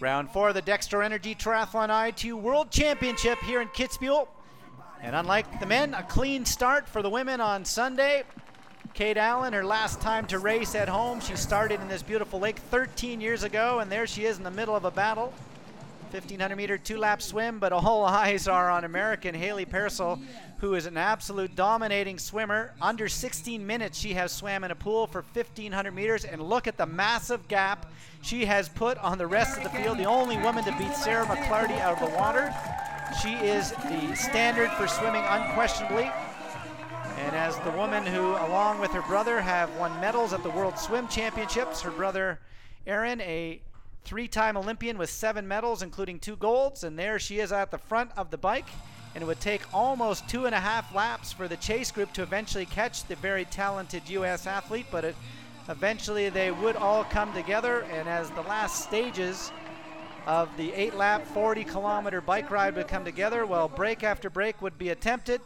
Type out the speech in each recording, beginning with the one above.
Round four of the Dextro Energy Triathlon ITU World Championship here in Kitzbühel. And unlike the men, a clean start for the women on Sunday. Kate Allen, her last time to race at home. She started in this beautiful lake 13 years ago, and there she is in the middle of a battle. 1500 meter two lap swim, but all eyes are on American Hayley Peirsol, who is an absolute dominating swimmer. Under 16 minutes, she has swam in a pool for 1500 meters, and look at the massive gap she has put on the rest of the field. The only woman to beat Sarah McClarty out of the water. She is the standard for swimming unquestionably. And as the woman who, along with her brother, have won medals at the World Swim Championships, her brother Aaron, a three time Olympian with seven medals, including two golds. And there she is at the front of the bike. And it would take almost two and a half laps for the chase group to eventually catch the very talented U.S. athlete. But it, eventually they would all come together. And as the last stages of the eight lap, 40 kilometer bike ride would come together, well, break after break would be attempted.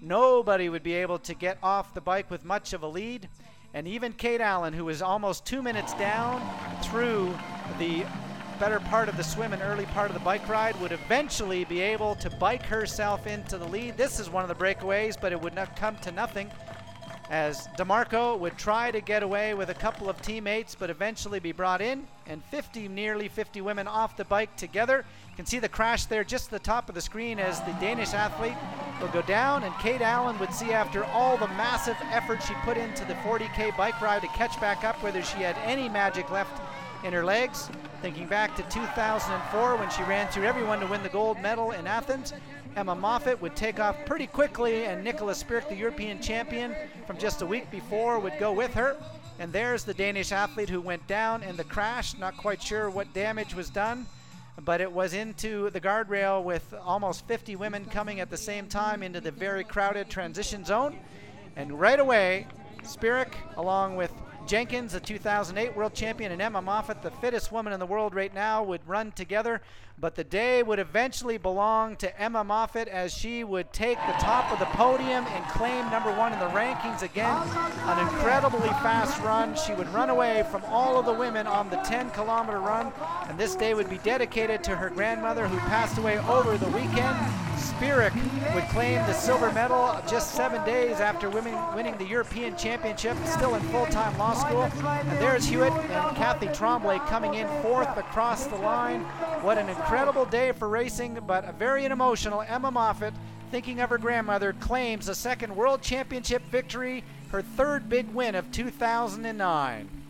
Nobody would be able to get off the bike with much of a lead. And even Kate Allen, who was almost two minutes down through the better part of the swim and early part of the bike ride, would eventually be able to bike herself into the lead. This is one of the breakaways, but it would not come to nothing as DeMarco would try to get away with a couple of teammates, but eventually be brought in, and 50, nearly 50 women off the bike together. You can see the crash there just at the top of the screen as the Danish athlete will go down, and Kate Allen would see after all the massive effort she put into the 40K bike ride to catch back up whether she had any magic left in her legs. Thinking back to 2004 when she ran through everyone to win the gold medal in Athens, Emma Moffatt would take off pretty quickly, and Nicholas Spirig, the European champion from just a week before, would go with her. And there's the Danish athlete who went down in the crash. Not quite sure what damage was done, but it was into the guardrail with almost 50 women coming at the same time into the very crowded transition zone. And right away, Spirig, along with Jenkins, the 2008 world champion, and Emma Moffatt, the fittest woman in the world right now, would run together. But the day would eventually belong to Emma Moffatt as she would take the top of the podium and claim number one in the rankings again. An incredibly fast run. She would run away from all of the women on the 10 kilometer run. And this day would be dedicated to her grandmother who passed away over the weekend. Spirig would claim the silver medal just seven days after winning, winning the European Championship, still in full-time law school. And there's Hewitt and Kathy Tremblay coming in fourth across the line. What an incredible day for racing, but a very emotional Emma Moffatt, thinking of her grandmother, claims a second World Championship victory, her third big win of 2009.